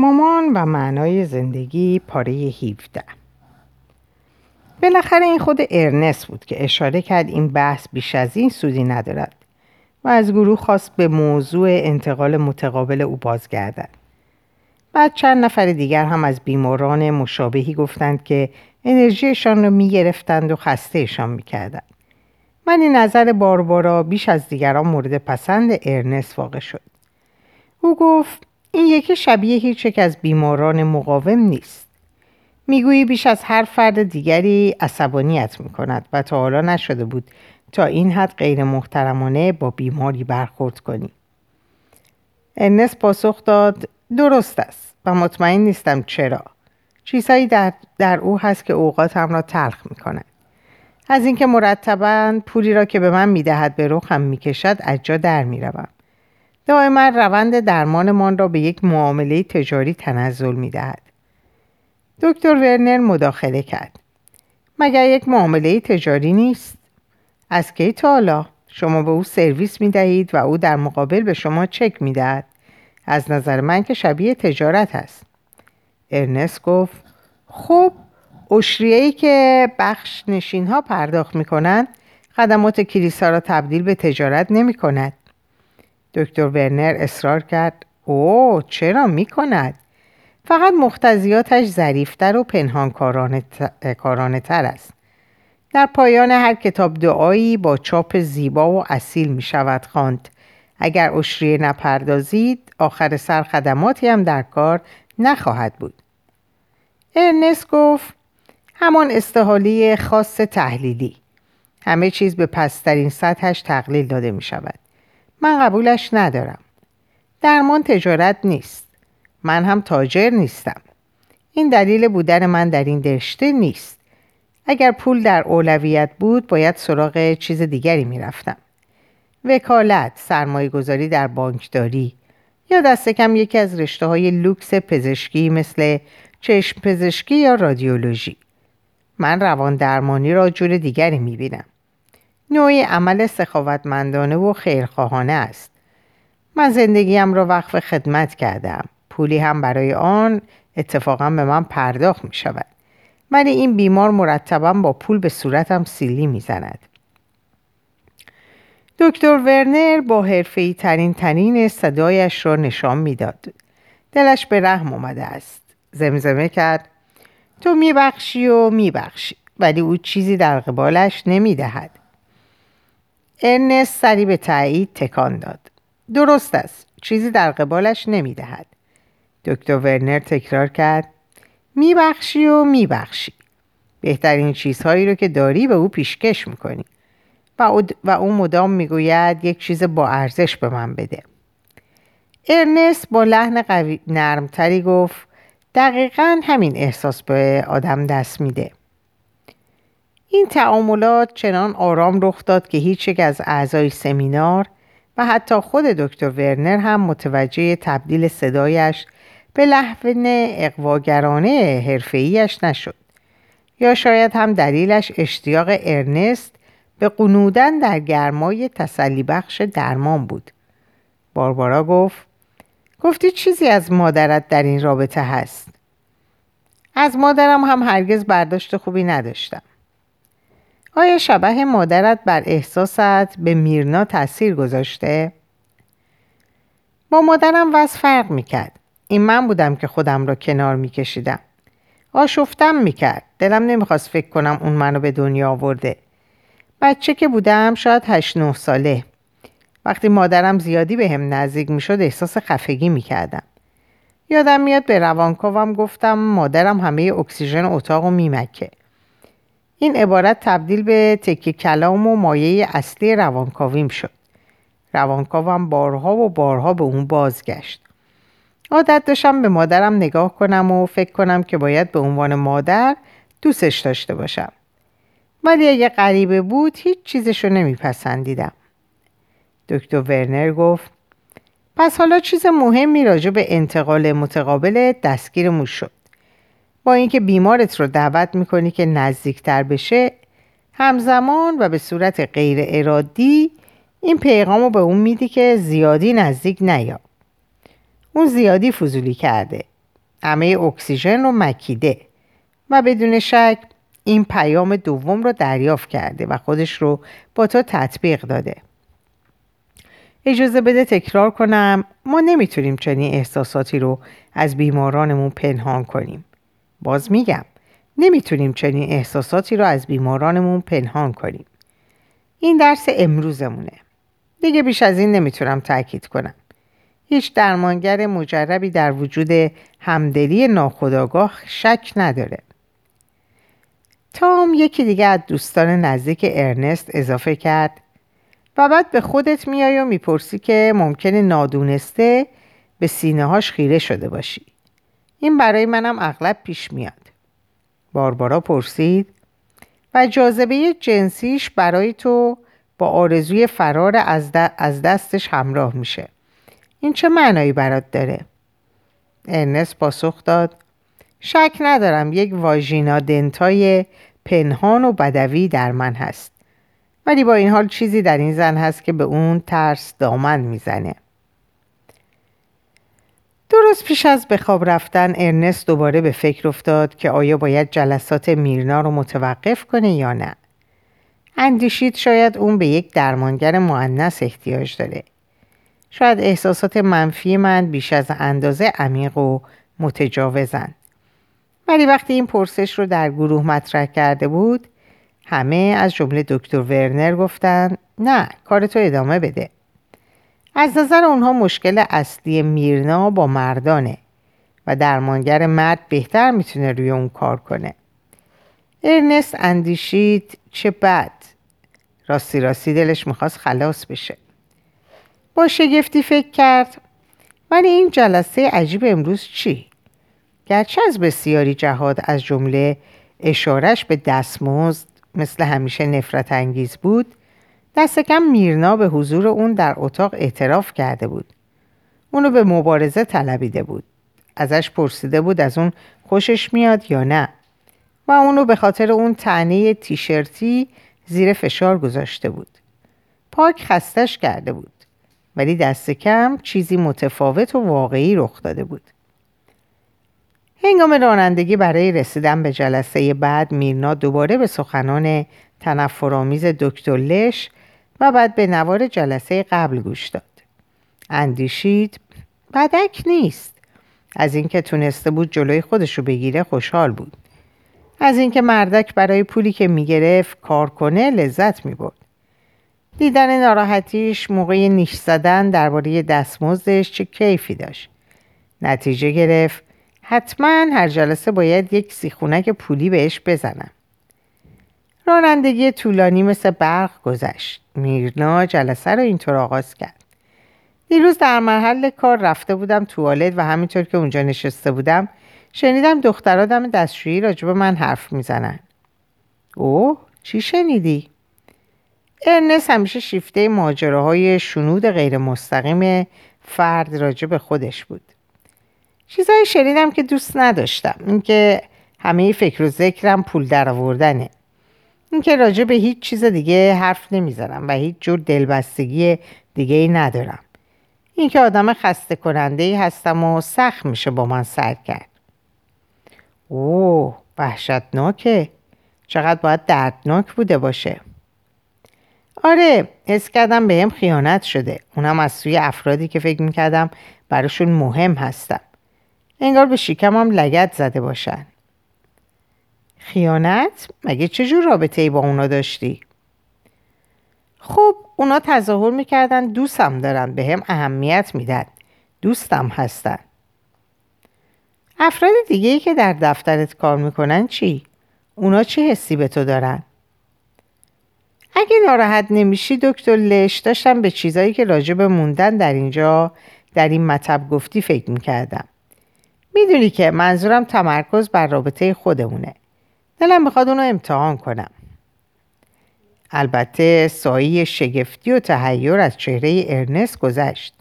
مامان و معنای زندگی پاره 17 بالاخره این خود ارنست بود که اشاره کرد این بحث بیش از این سودی ندارد و از گروه خواست به موضوع انتقال متقابل او بازگردد بعد چند نفر دیگر هم از بیماران مشابهی گفتند که انرژیشان را می گرفتند و خستهشان می کردند. ولی نظر باربارا بیش از دیگران مورد پسند ارنست واقع شد. او گفت این یکی شبیه هیچ یک از بیماران مقاوم نیست. می‌گویی بیش از هر فرد دیگری عصبانیت می کند و تا حالا نشده بود تا این حد غیر محترمانه با بیماری برخورد کنی. ارنست پاسخ داد درست است و مطمئن نیستم چرا. چیزهایی در, در او هست که اوقاتم را تلخ می کند. از اینکه مرتبا پولی را که به من می‌دهد به رخم می‌کشد از جا در می‌روم دائما روند درمانمان را به یک معامله تجاری تنزل می‌دهد دکتر ورنر مداخله کرد مگر یک معامله تجاری نیست از کی تا حالا شما به او سرویس می دهید و او در مقابل به شما چک می دهد. از نظر من که شبیه تجارت است. ارنست گفت خب ای که بخش نشین ها پرداخت می کنند خدمات کلیسا را تبدیل به تجارت نمی کند. دکتر ورنر اصرار کرد او چرا می کند؟ فقط مختزیاتش ظریفتر و پنهانکارانه تر است. در پایان هر کتاب دعایی با چاپ زیبا و اصیل می شود خواند. اگر اشریه نپردازید آخر سر خدماتی هم در کار نخواهد بود. ارنست گفت همان استحالی خاص تحلیلی همه چیز به پسترین سطحش تقلیل داده می شود من قبولش ندارم. درمان تجارت نیست. من هم تاجر نیستم. این دلیل بودن من در این رشته نیست. اگر پول در اولویت بود باید سراغ چیز دیگری می‌رفتم. وکالت سرمایه گذاری در بانکداری یا دست کم یکی از رشته های لوکس پزشکی مثل چشم پزشکی یا رادیولوژی. من روان درمانی را جور دیگری می‌بینم. نوعی عمل سخاوتمندانه و خیرخواهانه است. من زندگیم را وقف خدمت کردم. پولی هم برای آن اتفاقا به من پرداخت می شود ولی این بیمار مرتبا با پول به صورتم سیلی می‌زند. دکتر ورنر با حرفی ترین ترین صدایش را نشان می‌داد. دلش به رحم آمده است. زمزمه کرد. تو میبخشی و میبخشی ولی او چیزی در قبالش نمی‌دهد. ارنست سری به تایید تکان داد. درست است. چیزی در قبالش نمی‌دهد. دکتر ورنر تکرار کرد. میبخشی و میبخشی. بهترین چیزهایی رو که داری به او پیشکش می‌کنی. و او, و او مدام می‌گوید یک چیز با ارزش به من بده. ارنست با لحن قوی نرمتری گفت دقیقا همین احساس به آدم دست میده. این تعاملات چنان آرام رخ داد که هیچ یک از اعضای سمینار و حتی خود دکتر ورنر هم متوجه تبدیل صدایش به لحن اقواگرانه حرفه‌ایش نشد. یا شاید هم دلیلش اشتیاق ارنست به قنودن در گرمای تسلی بخش درمان بود. باربارا گفت گفتی چیزی از مادرت در این رابطه هست؟ از مادرم هم هرگز برداشت خوبی نداشتم. آیا شبه مادرت بر احساست به میرنا تاثیر گذاشته؟ با مادرم وز فرق می‌کرد. این من بودم که خودم را کنار میکشیدم. آشفتم می‌کرد. دلم نمی‌خواست فکر کنم اون منو به دنیا آورده. بچه که بودم شاید هشت نه ساله. وقتی مادرم زیادی به هم نزدیک می‌شد احساس خفگی می‌کردم. یادم میاد به روانکاوم گفتم مادرم همه اکسیژن اتاق و میمکه. این عبارت تبدیل به تکه کلام و مایه اصلی روانکاویم شد. روانکاوم بارها و بارها به اون بازگشت. عادت داشتم به مادرم نگاه کنم و فکر کنم که باید به عنوان مادر دوستش داشته باشم. ولی اگه غریبه بود هیچ چیزشو نمیپسندیدم. دکتر ورنر گفت پس حالا چیز مهمی راجع به انتقال متقابل دستگیرمون شد. با اینکه بیمارت رو دعوت می‌کنی که نزدیکتر بشه همزمان و به صورت غیر ارادی این پیغام رو به اون میدی که زیادی نزدیک نیا. اون زیادی فضولی کرده. همه اکسیژن رو مکیده و بدون شک این پیام دوم رو دریافت کرده و خودش رو با تو تطبیق داده. اجازه بده تکرار کنم ما نمی‌تونیم چنین احساساتی رو از بیمارانمون پنهان کنیم. باز میگم نمی‌تونیم چنین احساساتی رو از بیمارانمون پنهان کنیم. این درس امروزمونه. دیگه بیش از این نمی‌تونم تاکید کنم. هیچ درمانگر مجربی در وجود همدلی ناخودآگاه شک نداره. تام یکی دیگه از دوستان نزدیک ارنست اضافه کرد و بعد به خودت میای و می‌پرسی که ممکنه نادونسته به سینه هاش خیره شده باشی. این برای منم اغلب پیش میاد. باربارا پرسید و جاذبه جنسیش برای تو با آرزوی فرار از دستش همراه میشه. این چه معنایی برات داره؟ ارنست پاسخ داد شک ندارم یک واژینا دنتای پنهان و بدوی در من هست. ولی با این حال چیزی در این زن هست که به اون ترس دامن می‌زنه. درست پیش از به خواب رفتن ارنست دوباره به فکر افتاد که آیا باید جلسات میرنا رو متوقف کنه یا نه. اندیشید شاید اون به یک درمانگر معنس احتیاج داره. شاید احساسات منفی من بیش از اندازه عمیق و متجاوزند ولی وقتی این پرسش رو در گروه مطرح کرده بود همه از جمله دکتر ورنر گفتن نه کارتو ادامه بده. از نظر اونها مشکل اصلی میرنا با مردانه و درمانگر مرد بهتر می‌تونه روی اون کار کنه. ارنست اندیشید چه بد. راستی راستی دلش می‌خواست خلاص بشه. با شگفتی فکر کرد ولی این جلسه عجیب امروز چی؟ گرچه از بسیاری جهاد از جمله اشارش به دستمزد مثل همیشه نفرت انگیز بود دست کم میرنا به حضور اون در اتاق اعتراف کرده بود. اونو به مبارزه طلبیده بود. ازش پرسیده بود از اون خوشش میاد یا نه. و اونو به خاطر اون تنه تیشرتی زیر فشار گذاشته بود. پاک خستش کرده بود. ولی دست کم چیزی متفاوت و واقعی رخ داده بود. هنگام رانندگی برای رسیدن به جلسه بعد میرنا دوباره به سخنان تنفرآمیز دکتر لش و بعد به نوار جلسه قبل گوش داد. اندیشید بدک نیست. از اینکه تونسته بود جلوی خودش رو بگیره خوشحال بود. از اینکه مردک برای پولی که می‌گرفت کار کنه لذت می‌برد. دیدن ناراحتیش موقع نیش زدن درباره دستمزدش چه کیفی داشت. نتیجه گرفت حتما هر جلسه باید یک سیخونک پولی بهش بزنم رانندگی طولانی مثل برق گذشت. میرنا جلسه رو اینطور آغاز کرد. دیروز در محل کار رفته بودم توالت و همینطور که اونجا نشسته بودم شنیدم دخترها دم دستشویی راجب من حرف می‌زنن. اوه چی شنیدی؟ ارنس همیشه شیفته ماجراهای شنود غیر مستقیم فرد راجب خودش بود. چیزایی شنیدم که دوست نداشتم. اینکه همه فکر و ذکرم پول در اینکه راجع به هیچ چیز دیگه حرف نمی‌زنم و هیچ جور دلبستگی دیگه ای ندارم. اینکه آدم خسته کننده ای هستم و سخت میشه با من سر کرد. اوه وحشتناکه. چقدر باید دردناک بوده باشه. آره حس کردم به هم خیانت شده. اونم از سوی افرادی که فکر می‌کردم براشون مهم هستم. انگار به شیکمم لگت زده باشن. خیانت؟ مگه چجور رابطه ای با اونا داشتی؟ خب اونا تظاهر می‌کردن دوستم دارن به هم اهمیت میدن دوستم هستن افراد دیگه ای که در دفترت کار می‌کنن چی؟ اونا چه حسی به تو دارن؟ اگه ناراحت نمیشی دکتر لش داشتم به چیزایی که راجع موندن در اینجا در این مطب گفتی فکر می‌کردم می‌دونی که منظورم تمرکز بر رابطه خودمونه دلم می‌خواد اونو امتحان کنم. البته سایه شگفتی و تهیور از چهره ارنست گذشت.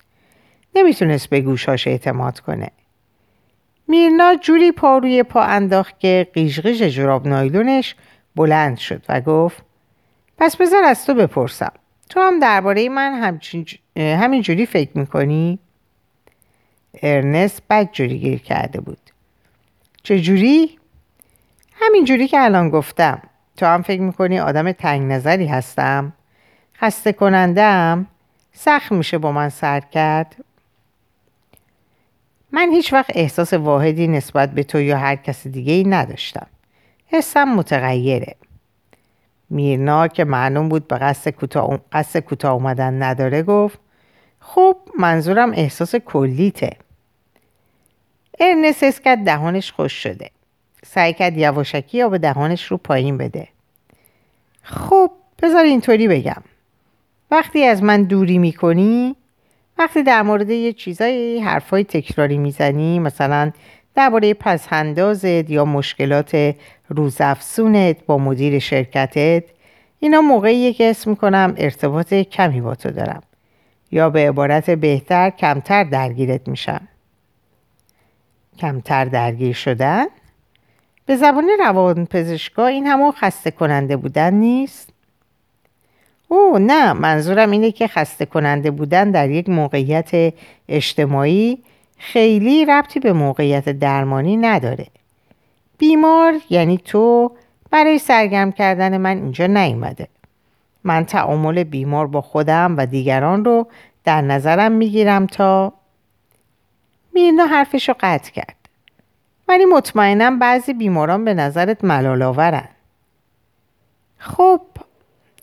نمی‌تونست به گوشاش اعتماد کنه. میرنا جوری پا روی پا انداخت که قیشقیش جراب نایلونش بلند شد و گفت پس بذار از تو بپرسم. تو هم درباره من همین جوری فکر می‌کنی؟ ارنست بد جوری گیر کرده بود. چجوری؟ همین جوری که الان گفتم تو هم فکر می‌کنی آدم تنگ نظری هستم؟ خسته کنندم؟ سخت میشه با من سر کرد؟ من هیچ وقت احساس واحدی نسبت به تو یا هر کس دیگه ای نداشتم. حسم متغیره. میرنا که معلوم بود به قصد کوتاه قصد اومدن نداره گفت خب منظورم احساس کلیته. ارنس کرد دهانش خوش شده. سعی کرد یواشکی به دهانش رو پایین بده. خب بذار اینطوری بگم. وقتی از من دوری می‌کنی وقتی در مورد یه چیزای حرفای تکراری می‌زنی مثلا درباره پسندازت یا مشکلات روزافزونت با مدیر شرکتت اینا موقعی که اسم می‌کنم ارتباط کمی با تو دارم یا به عبارت بهتر کمتر درگیرت میشم کمتر درگیر شدن؟ به زبان روان پزشکا این همون خسته کننده بودن نیست؟ او نه منظورم اینه که خسته کننده بودن در یک موقعیت اجتماعی خیلی ربطی به موقعیت درمانی نداره. بیمار یعنی تو برای سرگرم کردن من اینجا نیومده. من تعامل بیمار با خودم و دیگران رو در نظرم می‌گیرم تا میرنا حرفش رو قطع کرد. ولی مطمئنم بعضی بیماران به نظرت ملال آورن خب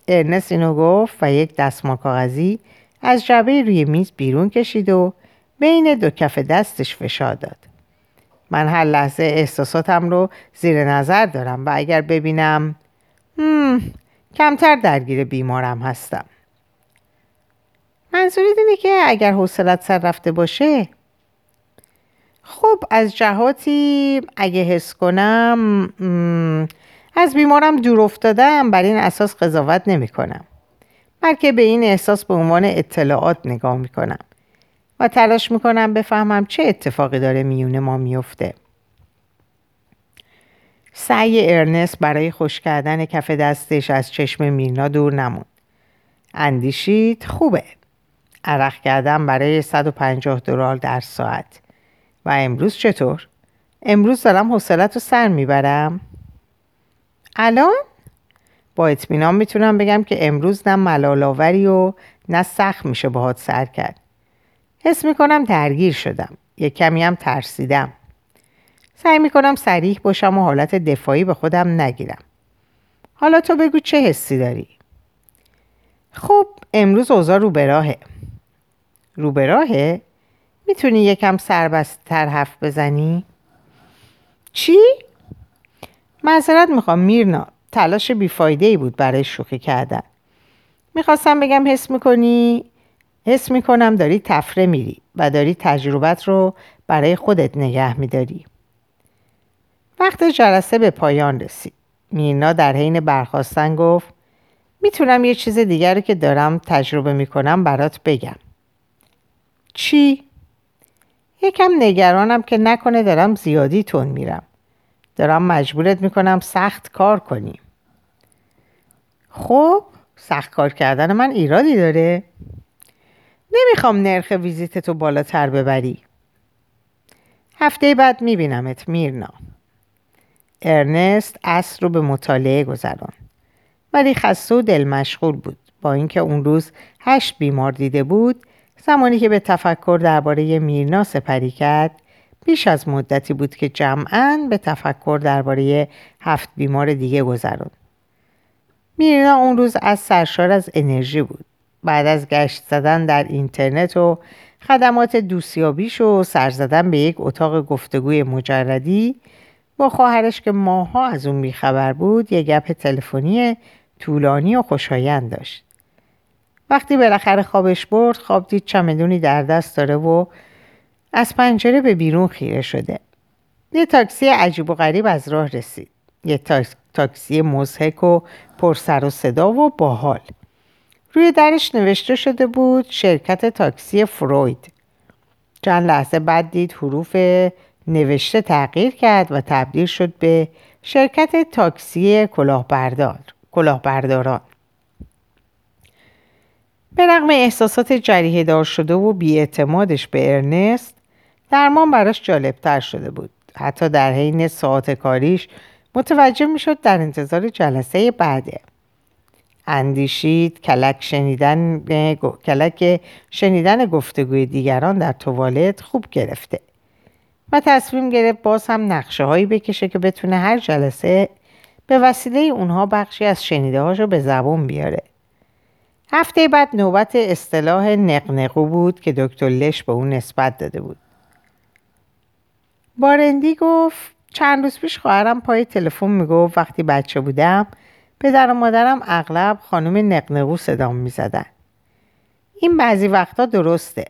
ارنست اینو گفت و یک دستمال کاغذی از جعبه روی میز بیرون کشید و بین دو کف دستش فشار داد. من هر لحظه احساساتم رو زیر نظر دارم و اگر ببینم کمتر درگیر بیمارم هستم. منظوری اینه که اگر حوصلت سر رفته باشه خب از جهاتی اگه حس کنم از بیمارم دور افتادم بر این اساس قضاوت نمی کنم بلکه به این احساس به عنوان اطلاعات نگاه می کنم و تلاش می کنم بفهمم چه اتفاقی داره میونه ما میفته سعی ارنست برای خوش کردن کف دستش از چشم میرنا دور نموند. اندیشید خوبه. عرق کردم برای 150 دلار در ساعت. و امروز چطور؟ امروز دارم حوصلت رو سر می‌برم؟ الان؟ با اطمینان می‌تونم بگم که امروز نه ملالاوری و نه سخت میشه باهات سر کرد حس می‌کنم درگیر شدم یه کمی هم ترسیدم سعی می‌کنم سریح باشم و حالت دفاعی به خودم نگیرم حالا تو بگو چه حسی داری؟ خب امروز اوضاع رو به رو به؟ می‌تونی یکم سربستتر حرف بزنی؟ چی؟ معذرت می‌خوام میرنا تلاش بیفایده ای بود برای شوخی کردن می‌خواستم بگم حس می‌کنی حس می‌کنم داری تفره میری و داری تجربت رو برای خودت نگه میداری وقت جلسه به پایان رسید میرنا در حین برخواستن گفت می‌تونم یه چیز دیگر رو که دارم تجربه می‌کنم برات بگم چی؟ یکم نگرانم که نکنه دارم زیادی تون میرم. دارم مجبورت می‌کنم سخت کار کنی خب سخت کار کردن من ایرادی داره؟ نمی‌خوام نرخ ویزیتتو بالاتر ببری. هفته بعد میبینمت میرنا. ارنست اصر رو به مطالعه گذران. ولی خسته و دل مشغول بود. با اینکه اون روز هشت بیمار دیده بود زمانی که به تفکر درباره میرنا سپری کرد بیش از مدتی بود که جمعا به تفکر درباره هفت بیمار دیگه گذرون. میرنا اون روز از سرشار از انرژی بود. بعد از گشت زدن در اینترنت و خدمات دوستیابیش و سر زدن به یک اتاق گفتگوی مجردی با خواهرش که ماها از اون بیخبر بود یه گپ تلفنی طولانی و خوشایند داشت. وقتی بالاخره خوابش برد خواب دید چمدونی در دست داره و از پنجره به بیرون خیره شده. یه تاکسی عجیب و غریب از راه رسید. یه تاکسی مزهک و پرسر و صدا و باحال. روی درش نوشته شده بود شرکت تاکسی فروید. چند لحظه بعد دید حروف نوشته تغییر کرد و تبدیل شد به شرکت تاکسی کلاهبردار کلاهبرداران. به رغم احساسات جریه دار شده و بیاعتمادش به ارنست درمان براش جالبتر شده بود. حتی در حین ساعت کاریش متوجه می‌شد در انتظار جلسه بعده. اندیشید کلک شنیدن, کلک شنیدن گفتگوی دیگران در توالت خوب گرفته و تصمیم گرفت باز هم نقشه هایی بکشه که بتونه هر جلسه به وسیله اونها بخشی از شنیده رو به زبون بیاره. هفته بعد نوبت اصطلاح نقنقو بود که دکتر لش به اون نسبت داده بود. بارندی گفت چند روز پیش خواهرم پای تلفن می‌گفت وقتی بچه بودم پدر و مادرم اغلب خانم نقنقو صدام می‌زدن. این بعضی وقتا درسته.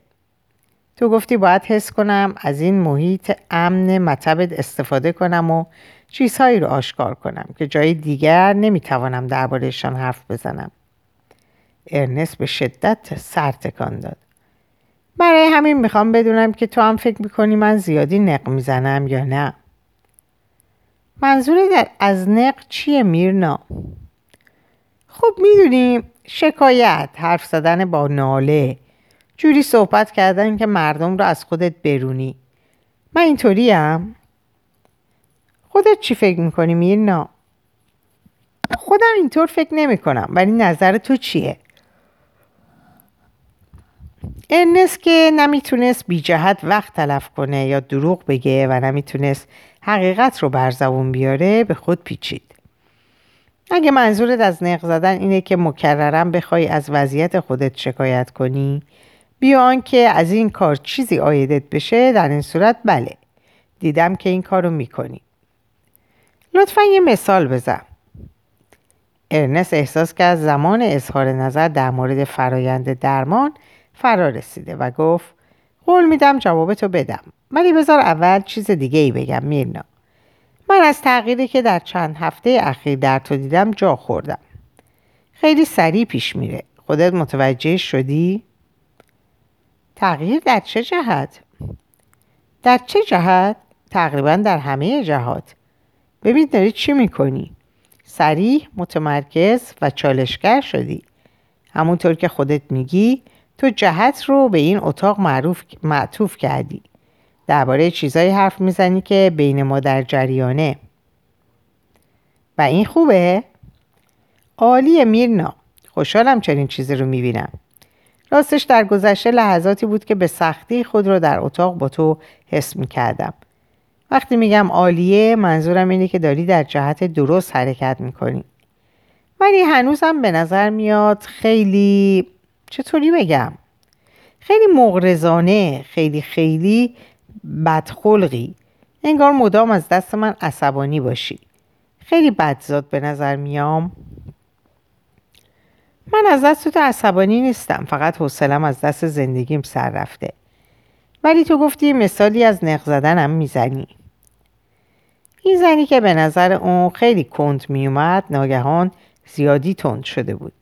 تو گفتی باید حس کنم از این محیط امن مطبت استفاده کنم و چیزهایی رو آشکار کنم که جای دیگر نمی‌توانم دربارهشان حرف بزنم. ارنست به شدت سر تکان داد برای همین می‌خوام بدونم که تو هم فکر می‌کنی من زیادی نق می‌زنم یا نه منظور در از نق چیه میرنا؟ خب می‌دونیم شکایت حرف زدن با ناله جوری صحبت کردن که مردم رو از خودت برونی من اینطوری هم؟ خودت چی فکر می‌کنی میرنا؟ خودم اینطور فکر نمی کنم ولی نظر تو چیه؟ ارنست که نمی‌تونست بی جهت وقت تلف کنه یا دروغ بگه و نمی‌تونست حقیقت رو بر زبون بیاره به خود پیچید. اگه منظورت از نق زدن اینه که مکررم بخوای از وضعیت خودت شکایت کنی بیا که از این کار چیزی آیدت بشه در این صورت بله دیدم که این کارو می‌کنی لطفا یه مثال بزن ارنست احساس کرد زمان اظهار نظر در مورد فرایند درمان فرا رسیده و گفت قول میدم جوابتو بدم ولی بذار اول چیز دیگه ای بگم میرنا من از تغییری که در چند هفته اخیر در تو دیدم جا خوردم خیلی سریع پیش میره خودت متوجه شدی؟ تغییر در چه جهت؟ در چه جهت؟ تقریبا در همه جهات ببین داری چی می‌کنی؟ سریع متمرکز و چالشگر شدی همونطور که خودت میگی تو جهت رو به این اتاق معروف معطوف کردی. درباره چیزایی حرف می‌زنی که بین ما در جریانه. و این خوبه؟ عالی میرنا خوشحالم چنین چیزی رو می‌بینم. راستش در گذشته لحظاتی بود که به سختی خود رو در اتاق با تو حس می‌کردم. وقتی میگم عالیه منظورم اینه که داری در جهت درست حرکت می‌کنی. ولی هنوزم به نظر میاد خیلی چطوری بگم؟ خیلی مغرزانه خیلی خیلی بدخلقی. انگار مدام از دست من عصبانی باشی. خیلی بدزاد به نظر میام. من از دست تو عصبانی نیستم فقط حوصلم از دست زندگیم سر رفته. ولی تو گفتی مثالی از نق زدنم می‌زنی. این زنی که به نظر اون خیلی کند میومد ناگهان زیادی تند شده بود.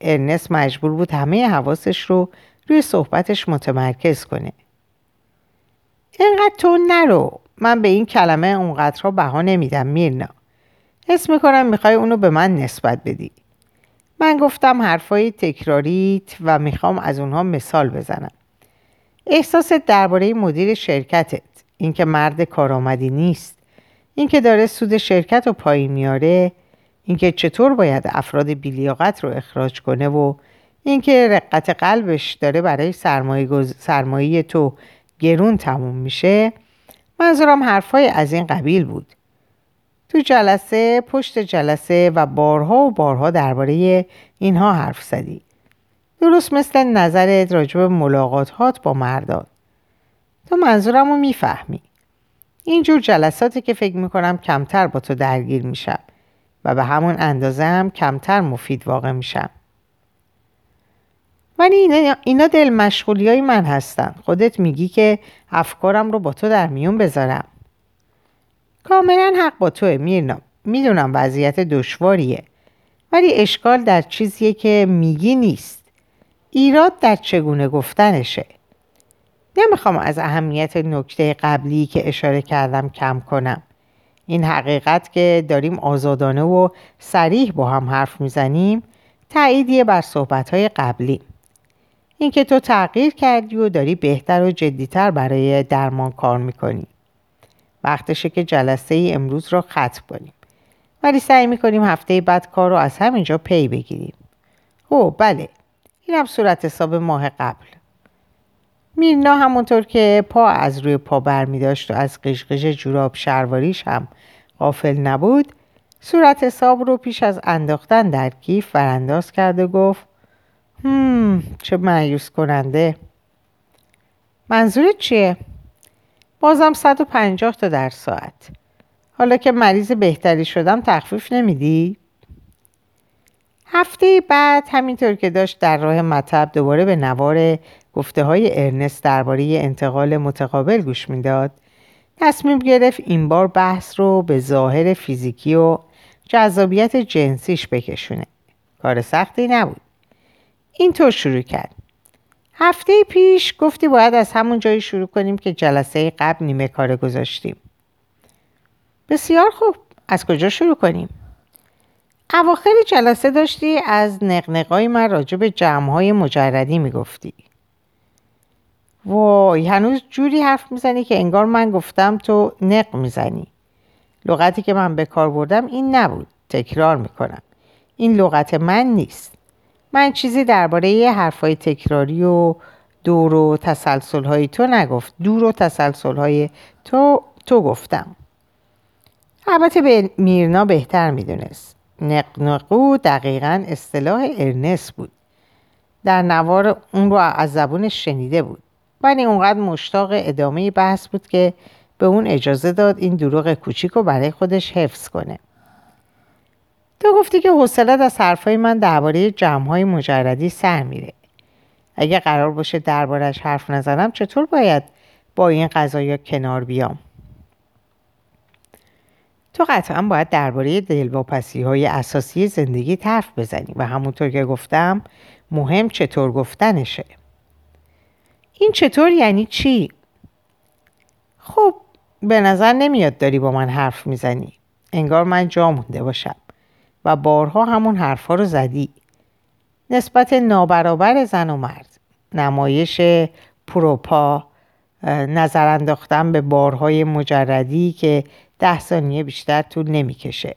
ارنست مجبور بود همه حواسش رو روی صحبتش متمرکز کنه. اینقدر تو نرو. من به این کلمه اونقدرها بها نمیدم میرنا. حس می‌کنم می‌خوای اونو به من نسبت بدی. من گفتم حرفای تکراریت و می‌خوام از اونها مثال بزنم. احساست درباره مدیر شرکتت. اینکه مرد کارآمدی نیست. اینکه داره سود شرکت رو پایین میاره اینکه چطور باید افراد بیلیاقت رو اخراج کنه و اینکه رقت قلبش داره برای سرمایه, تو گرون تموم میشه منظورم حرفای از این قبیل بود. تو جلسه پشت جلسه و بارها و بارها درباره اینها حرف زدی. درست مثل نظرت راجب ملاقات با مردان تو منظورم رو می‌فهمی. اینجور جلساتی که فکر می‌کنم کمتر با تو درگیر میشم. و به همون اندازه هم کمتر مفید واقع میشم. ولی اینا, اینا دل مشغولی های من هستن. خودت میگی که افکارم رو با تو در میون بذارم. کاملا حق با توه میرنا می‌دونم وضعیت دشواریه. ولی اشکال در چیزیه که میگی نیست. ایراد در چگونه گفتنشه؟ نمی‌خوام از اهمیت نکته قبلی که اشاره کردم کم کنم. این حقیقت که داریم آزادانه و سریح با هم حرف می‌زنیم تاییدیه بر صحبتهای قبلی. اینکه تو تغییر کردی و داری بهتر و جدیتر برای درمان کار می‌کنی. وقتشه که جلسه ای امروز را ختم کنیم ولی سعی می‌کنیم هفته بعد کار رو از همینجا پی بگیریم. او بله. اینم صورت حساب ماه قبل. میرنا همونطور که پا از روی پا برمی داشت و از قشقش جوراب شرواریش هم غافل نبود صورت حساب رو پیش از انداختن در کیف ورانداز کرد و گفت هم چه معیوس کننده منظورت چیه؟ بازم 150 تا در ساعت حالا که مریض بهتری شدم تخفیف نمیدی؟ هفته بعد همینطور که داشت در راه مطب دوباره به نوار گفته های ارنست درباره انتقال متقابل گوش می‌داد. تصمیم گرفت این بار بحث رو به ظاهر فیزیکی و جذابیت جنسیش بکشونه. کار سختی نبود. اینطور شروع کرد. هفته پیش گفتی باید از همون جایی شروع کنیم که جلسه قبل نیمه کار گذاشتیم. بسیار خوب. از کجا شروع کنیم؟ اواخر جلسه داشتی از نقنقای من راجع به جمعهای مجردی می‌گفتی. وای هنوز جوری حرف می‌زنی که انگار من گفتم تو نق می‌زنی. لغتی که من به کار بردم این نبود. تکرار می‌کنم. این لغت من نیست. من چیزی درباره حرفای تکراری و دور و تسلسل های تو نگفت. دور و تسلسل های تو تو گفتم. البته به میرنا بهتر می‌دونست. نقنقو دقیقا اصطلاح ارنس بود. در نوار اون رو از زبونش شنیده بود. ولی اونقدر مشتاق ادامه بحث بود که به اون اجازه داد این دروغ کوچیک رو برای خودش حفظ کنه. تو گفتی که حوصلت از حرفای من درباره جمعهای مجردی سر میره. اگه قرار باشه دربارش حرف نزنم چطور باید با این قضایا کنار بیام؟ تو قطعا باید درباره دلواپسی های اساسی زندگی حرف بزنی و همونطور که گفتم مهم چطور گفتنشه. این چطور یعنی چی؟ خب به نظر نمیاد داری با من حرف می‌زنی. انگار من جا مونده باشم و بارها همون حرفها رو زدی. نسبت نابرابر زن و مرد نمایش پروپا نظر انداختن به بارهای مجردی که ده ثانیه بیشتر طول نمی‌کشه.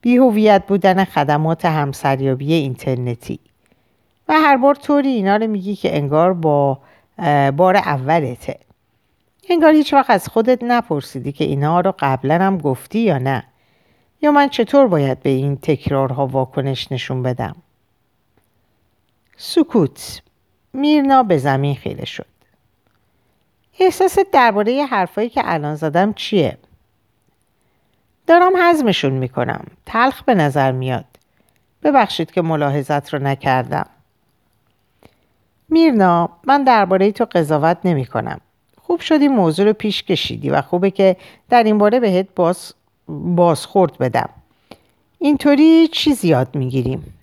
بیهویت بودن خدمات همسریابی اینترنتی. و هر بار طوری اینا رو میگی که انگار با بار اولته. انگار هیچ وقت از خودت نپرسیدی که اینها رو قبلا هم گفتی یا نه. یا من چطور باید به این تکرارها واکنش نشون بدم؟ سکوت. میرنا به زمین خیره شد. احساست درباره حرفایی که الان زدم چیه؟ دارم حزمشون می‌کنم. تلخ به نظر میاد. ببخشید که ملاحظت رو نکردم. میرنا من درباره تو قضاوت نمی کنم. خوب شدی موضوع رو پیش کشیدی و خوبه که در این باره بهت باز بازخورد بدم. اینطوری چی زیاد می‌گیریم.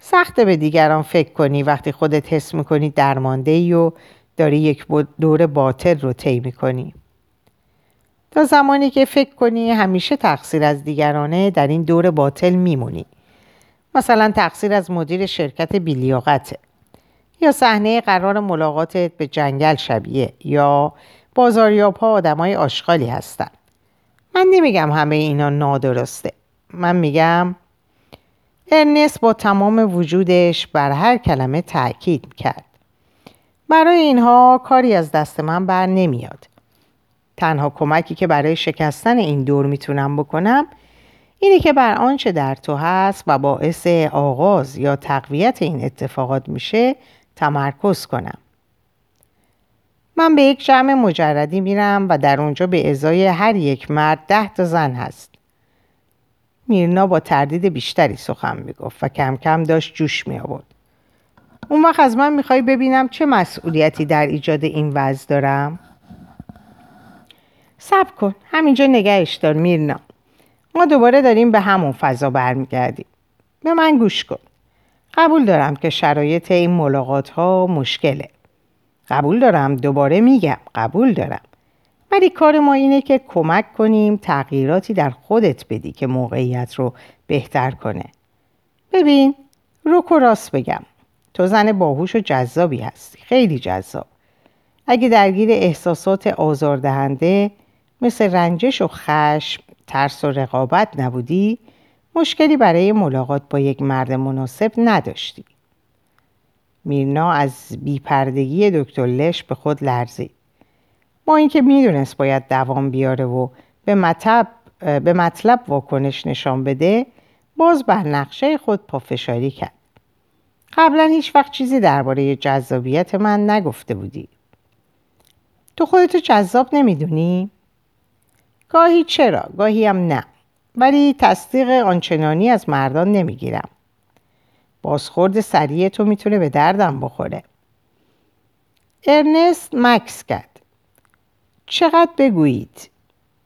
سخته به دیگران فکر کنی وقتی خودت حس می‌کنی درمانده ای و داری یک دور باطل رو طی می‌کنی. تا زمانی که فکر کنی همیشه تقصیر از دیگرانه در این دور باطل میمونی. مثلا تقصیر از مدیر شرکت بیلیاقته. یا صحنه قرار ملاقاتت به جنگل شبیه یا بازاریاب ها آدمای آشغالی هستن. من نمیگم همه اینا نادرسته. من میگم ارنس با تمام وجودش بر هر کلمه تاکید کرد برای اینها کاری از دست من بر نمیاد. تنها کمکی که برای شکستن این دور می‌تونم بکنم اینه که بر آنچه در تو هست و باعث آغاز یا تقویت این اتفاقات میشه تمرکز کنم. من به یک جمع مجردی میرم و در اونجا به ازای هر یک مرد ده تا زن هست. میرنا با تردید بیشتری سخن می‌گفت و کم کم داشت جوش می آورد. اون وقت از من می‌خوای ببینم چه مسئولیتی در ایجاد این وضع دارم؟ سب کن همینجا نگهش دار میرنا. ما دوباره داریم به همون فضا برمیگردیم. به من گوش کن. قبول دارم که شرایط این ملاقات ها مشکله. قبول دارم دوباره میگم قبول دارم. ولی کار ما اینه که کمک کنیم تغییراتی در خودت بدی که موقعیت رو بهتر کنه. ببین روک و راست بگم. تو زن باهوش و جذابی هستی خیلی جذاب. اگه درگیر احساسات آزاردهنده مثل رنجش و خشم ترس و رقابت نبودی مشکلی برای ملاقات با یک مرد مناسب نداشتی. میرنا از بیپردگی دکتر لش به خود لرزید. با اینکه می‌دونست باید دوام بیاره و به مطلب, به مطلب واکنش نشان بده باز بر نقشه خود پافشاری کرد. قبلا هیچ وقت چیزی درباره جذابیت من نگفته بودی. تو خودتو جذاب نمی‌دونی؟ گاهی چرا گاهی هم نه. ولی تصدیق آنچنانی از مردان نمی‌گیرم. بازخورد سریع تو می‌تونه به دردم بخوره. ارنست مکس کرد. چقدر بگویید؟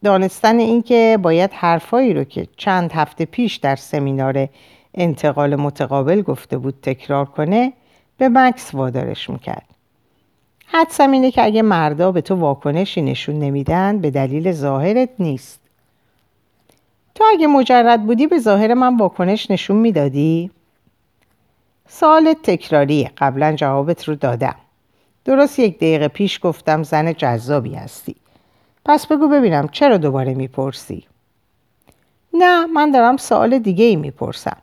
دانستن اینکه باید حرفایی رو که چند هفته پیش در سمینار انتقال متقابل گفته بود تکرار کنه به مکس وادارش می‌کرد. حدسم اینه که اگه مردا به تو واکنشی نشون نمیدن به دلیل ظاهرت نیست. تو اگه مجرد بودی به ظاهر من واکنش نشون می‌دادی؟ سوال تکراریه قبلا جوابت رو دادم درست یک دقیقه پیش گفتم زن جذابی هستی پس بگو ببینم چرا دوباره می‌پرسی؟ نه من دارم سوال دیگه ای می‌پرسم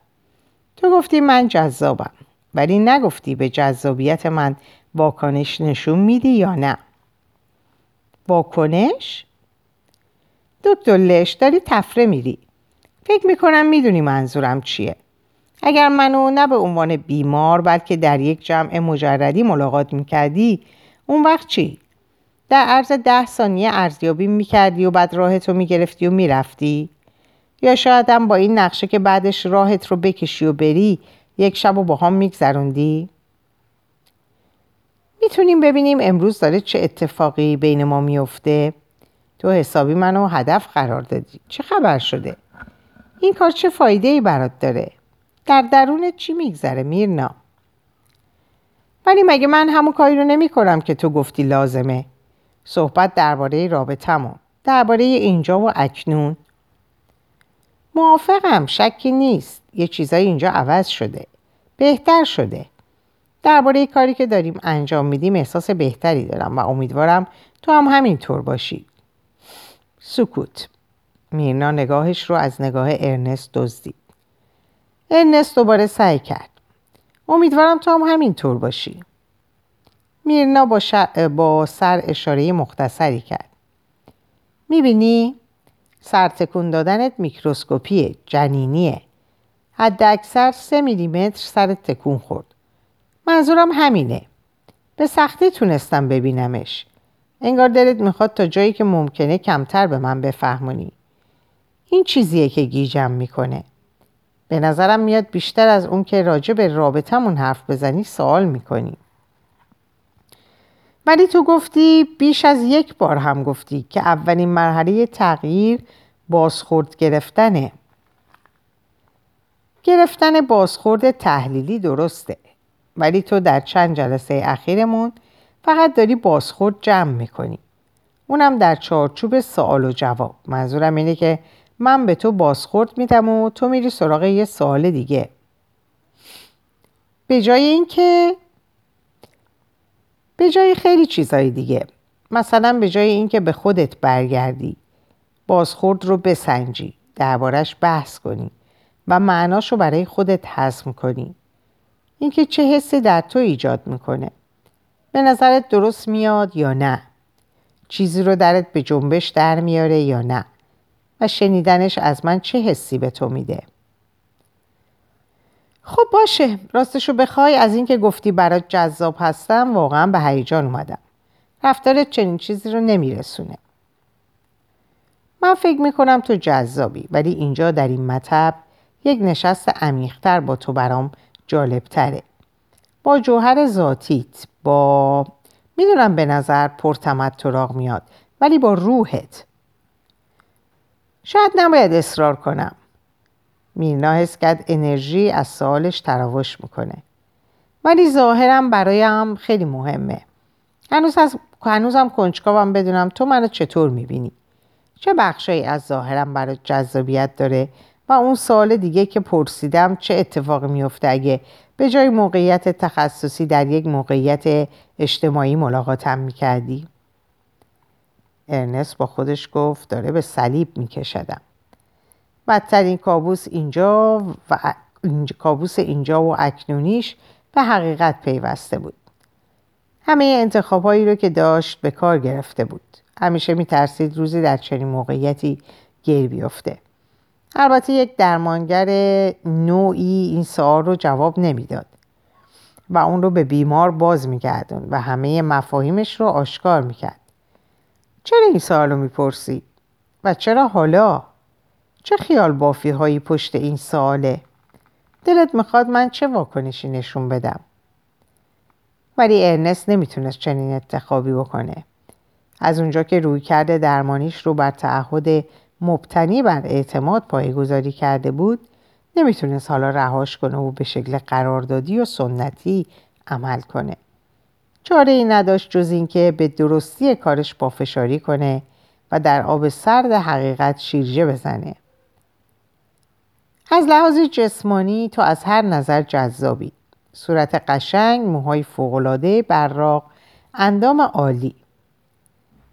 تو گفتی من جذابم ولی نگفتی به جذابیت من واکنش نشون میدی یا نه واکنش؟ دکتر لش داری تفره میری فکر می‌کنم می‌دونی منظورم چیه اگر منو نه به عنوان بیمار بلکه در یک جمع مجردی ملاقات می‌کردی اون وقت چی؟ در عرض ده ثانیه ارزیابی می‌کردی و بعد راهت رو می‌گرفتی و می‌رفتی؟ یا شاید هم با این نقشه که بعدش راهت رو بکشی و بری یک شب و با هم میگذروندی؟ می‌تونیم ببینیم امروز داره چه اتفاقی بین ما میفته؟ تو حسابی منو هدف قرار دادی. چه خبر شده؟ این کار چه فایده ای برات داره؟ در درون چی میگذره میرنا؟ ولی مگه من همون کاری رو نمی کنم که تو گفتی لازمه؟ صحبت درباره رابطمون درباره اینجا و اکنون. موافقم شکی نیست. یه چیزایی اینجا عوض شده. بهتر شده. درباره کاری که داریم انجام میدیم احساس بهتری دارم و امیدوارم تو هم همینطور باشی. سکوت. میرنا نگاهش رو از نگاه ارنست دزدید. ارنست دوباره سعی کرد. امیدوارم تو هم همینطور باشی. میرنا با, با سر اشاره مختصری کرد. می‌بینی؟ سر تکون دادنت میکروسکوپیه جنینیه. حد اکثر سه میلیمتر سر تکون خورد. منظورم همینه. به سختی تونستم ببینمش. انگار دلت می‌خواد تا جایی که ممکنه کمتر به من بفهمونی. این چیزیه که گیجم می‌کنه. به نظرم میاد بیشتر از اون که راجع به رابطمون حرف بزنی سوال می‌کنی. ولی تو گفتی بیش از یک بار هم گفتی که اولین مرحله تغییر بازخورد گرفتنه. گرفتن بازخورد تحلیلی درسته. ولی تو در چند جلسه اخیرمون فقط داری بازخورد جمع می‌کنی. اونم در چارچوب سوال و جواب. منظورم اینه که من به تو بازخورد میدم و تو میری سراغ یه سوال دیگه. به جای اینکه به جای خیلی چیزهای دیگه. مثلا به جای اینکه به خودت برگردی بازخورد رو بسنجی. دربارش بحث کنی و معناش رو برای خودت حزم کنی. اینکه چه حسی در تو ایجاد می‌کنه. به نظرت درست میاد یا نه؟ چیزی رو درت به جنبش در میاره یا نه؟ و شنیدنش از من چه حسی به تو میده؟ خب باشه راستشو بخوای. از اینکه گفتی برات جذاب هستم واقعا به هیجان اومدم. رفتارت چنین چیزی رو نمیرسونه. من فکر می‌کنم تو جذابی ولی اینجا در این مطب یک نشست عمیقتر با تو برام جالبتره. با جوهر ذاتیت با می‌دونم به نظر پرتمطراق میاد ولی با روحت. شاید نباید اصرار کنم. میرنا حس کرد انرژی از سوالش تراوش می‌کنه. ولی ظاهرم برایم خیلی مهمه. هنوز از هنوزم کنجکاوم بدونم تو منو چطور می‌بینی. چه بخشایی از ظاهرم برای جذابیت داره و اون سوال دیگه که پرسیدم چه اتفاقی میفته اگه به جای موقعیت تخصصی در یک موقعیت اجتماعی ملاقاتم می‌کردی؟ ارنست با خودش گفت داره به صلیب میکشدم. بدترین کابوس اینجا و کابوس اینجا و اکنونیش به حقیقت پیوسته بود. همه انتخاب هایی رو که داشت به کار گرفته بود. همیشه میترسید روزی در چنین موقعیتی گیر بیفته. البته یک درمانگر نوعی این سوال رو جواب نمی‌داد و اون رو به بیمار باز میگردون و همه مفاهیمش رو آشکار می‌کرد چرا این سوال رو می‌پرسی؟ و چرا حالا؟ چه خیال بافی هایی پشت این سواله؟ دلت می‌خواد من چه واکنشی نشون بدم؟ ولی ارنست نمی‌تونست چنین انتخابی بکنه از اونجا که روی کرده درمانیش رو بر تعهد مبتنی بر اعتماد پایگذاری کرده بود نمی‌تونست حالا رهاش کنه و به شکل قراردادی و سنتی عمل کنه. چاره ای نداشت جز اینکه به درستی کارش پافشاری کنه و در آب سرد حقیقت شیرجه بزنه. از لحاظ جسمانی تو از هر نظر جذابی. صورت قشنگ موهای فوقالعاده براق اندام عالی.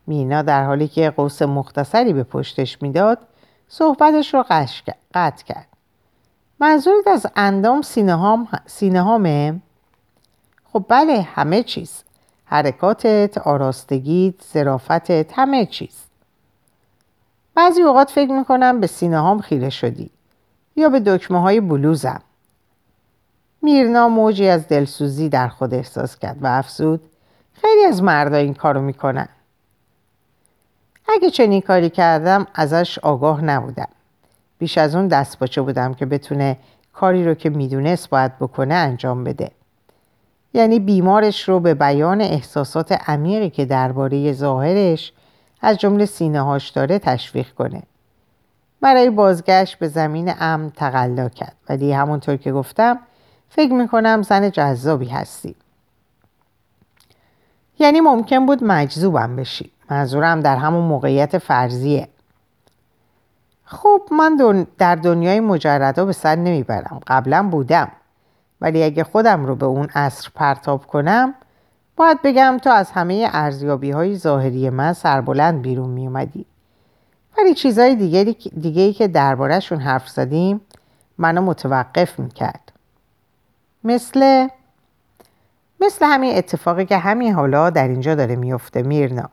مینا در حالی که قوس مختصری به پشتش می‌داد صحبتش رو قطع کرد. منظورت از اندام سینه هامه؟ خب بله همه چیز. حرکاتت، آراستگیت، زرافتت، همه چیز. بعضی اوقات فکر می‌کنم به سینه هام خیره شدی یا به دکمه های بلوزم. میرنا موجی از دلسوزی در خود احساس کرد و افزود خیلی از مردا این کارو می‌کنن. اگه چنین کاری کردم ازش آگاه نبودم. بیش از اون دست باچه بودم که بتونه کاری رو که می‌دونست باید بکنه انجام بده. یعنی بیمارش رو به بیان احساسات عمیقی که درباره ظاهرش از جمله سینه هاش داره تشویق کنه. برای بازگشت به زمین امن تقلا کرد. ولی همونطور که گفتم فکر می‌کنم زن جذابی هستی. یعنی ممکن بود مجذوبم بشی. منظورم در همون موقعیت فرضیه. خب من در دنیای مجردا به سر نمی‌برم. قبلا بودم. ولی اگه خودم رو به اون عصر پرتاب کنم باید بگم تو از همه ارزیابی های ظاهری من سربلند بیرون می اومدی. ولی چیزهای دیگری دیگه که دربارهشون حرف زدیم منو متوقف می‌کرد. مثل مثل همین اتفاقی که همین حالا در اینجا داره میفته میرنا.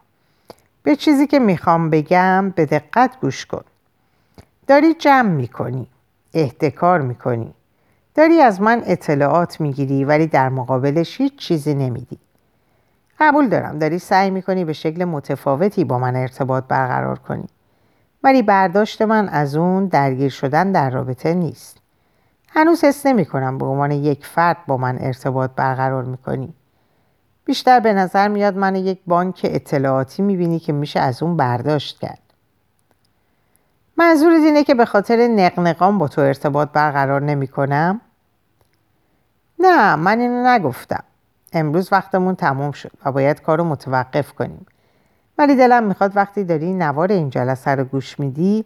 به چیزی که می‌خوام بگم به دقت گوش کن. داری جمع می‌کنی احتکار می‌کنی. داری از من اطلاعات می‌گیری ولی در مقابلش هیچ چیزی نمیدی. قبول دارم داری سعی می‌کنی به شکل متفاوتی با من ارتباط برقرار کنی. ولی برداشت من از اون درگیر شدن در رابطه نیست. هنوز حس نمی کنم به عنوان یک فرد با من ارتباط برقرار می‌کنی. بیشتر به نظر میاد من یک بانک اطلاعاتی می‌بینی که میشه از اون برداشت کرد. منظور اینه که به خاطر نقنقام با تو ارتباط برقرار نمی کنم؟ نه من اینو نگفتم. امروز وقتمون تموم شد و باید کارو متوقف کنیم. ولی دلم می‌خواد وقتی داری نوار این جلسه رو گوش میدی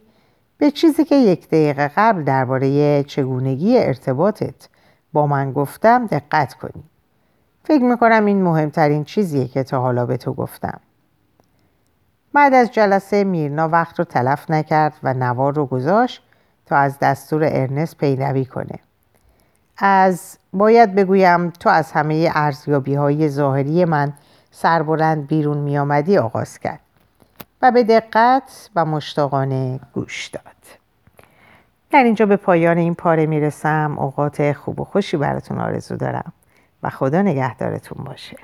به چیزی که یک دقیقه قبل درباره چگونگی ارتباطت با من گفتم دقت کنی. فکر می‌کنم این مهمترین چیزیه که تا حالا به تو گفتم. بعد از جلسه میرنا وقت رو تلف نکرد و نوار رو گذاشت تا از دستور ارنست پیروی کنه. از باید بگویم تو از همه ارزیابی های ظاهری من سربلند بیرون می آمدی آغاز کرد و به دقت و مشتاقانه گوش داد. در اینجا به پایان این پاره می‌رسم. اوقات خوب و خوشی براتون آرزو دارم. و خدا نگهدارتون باشه.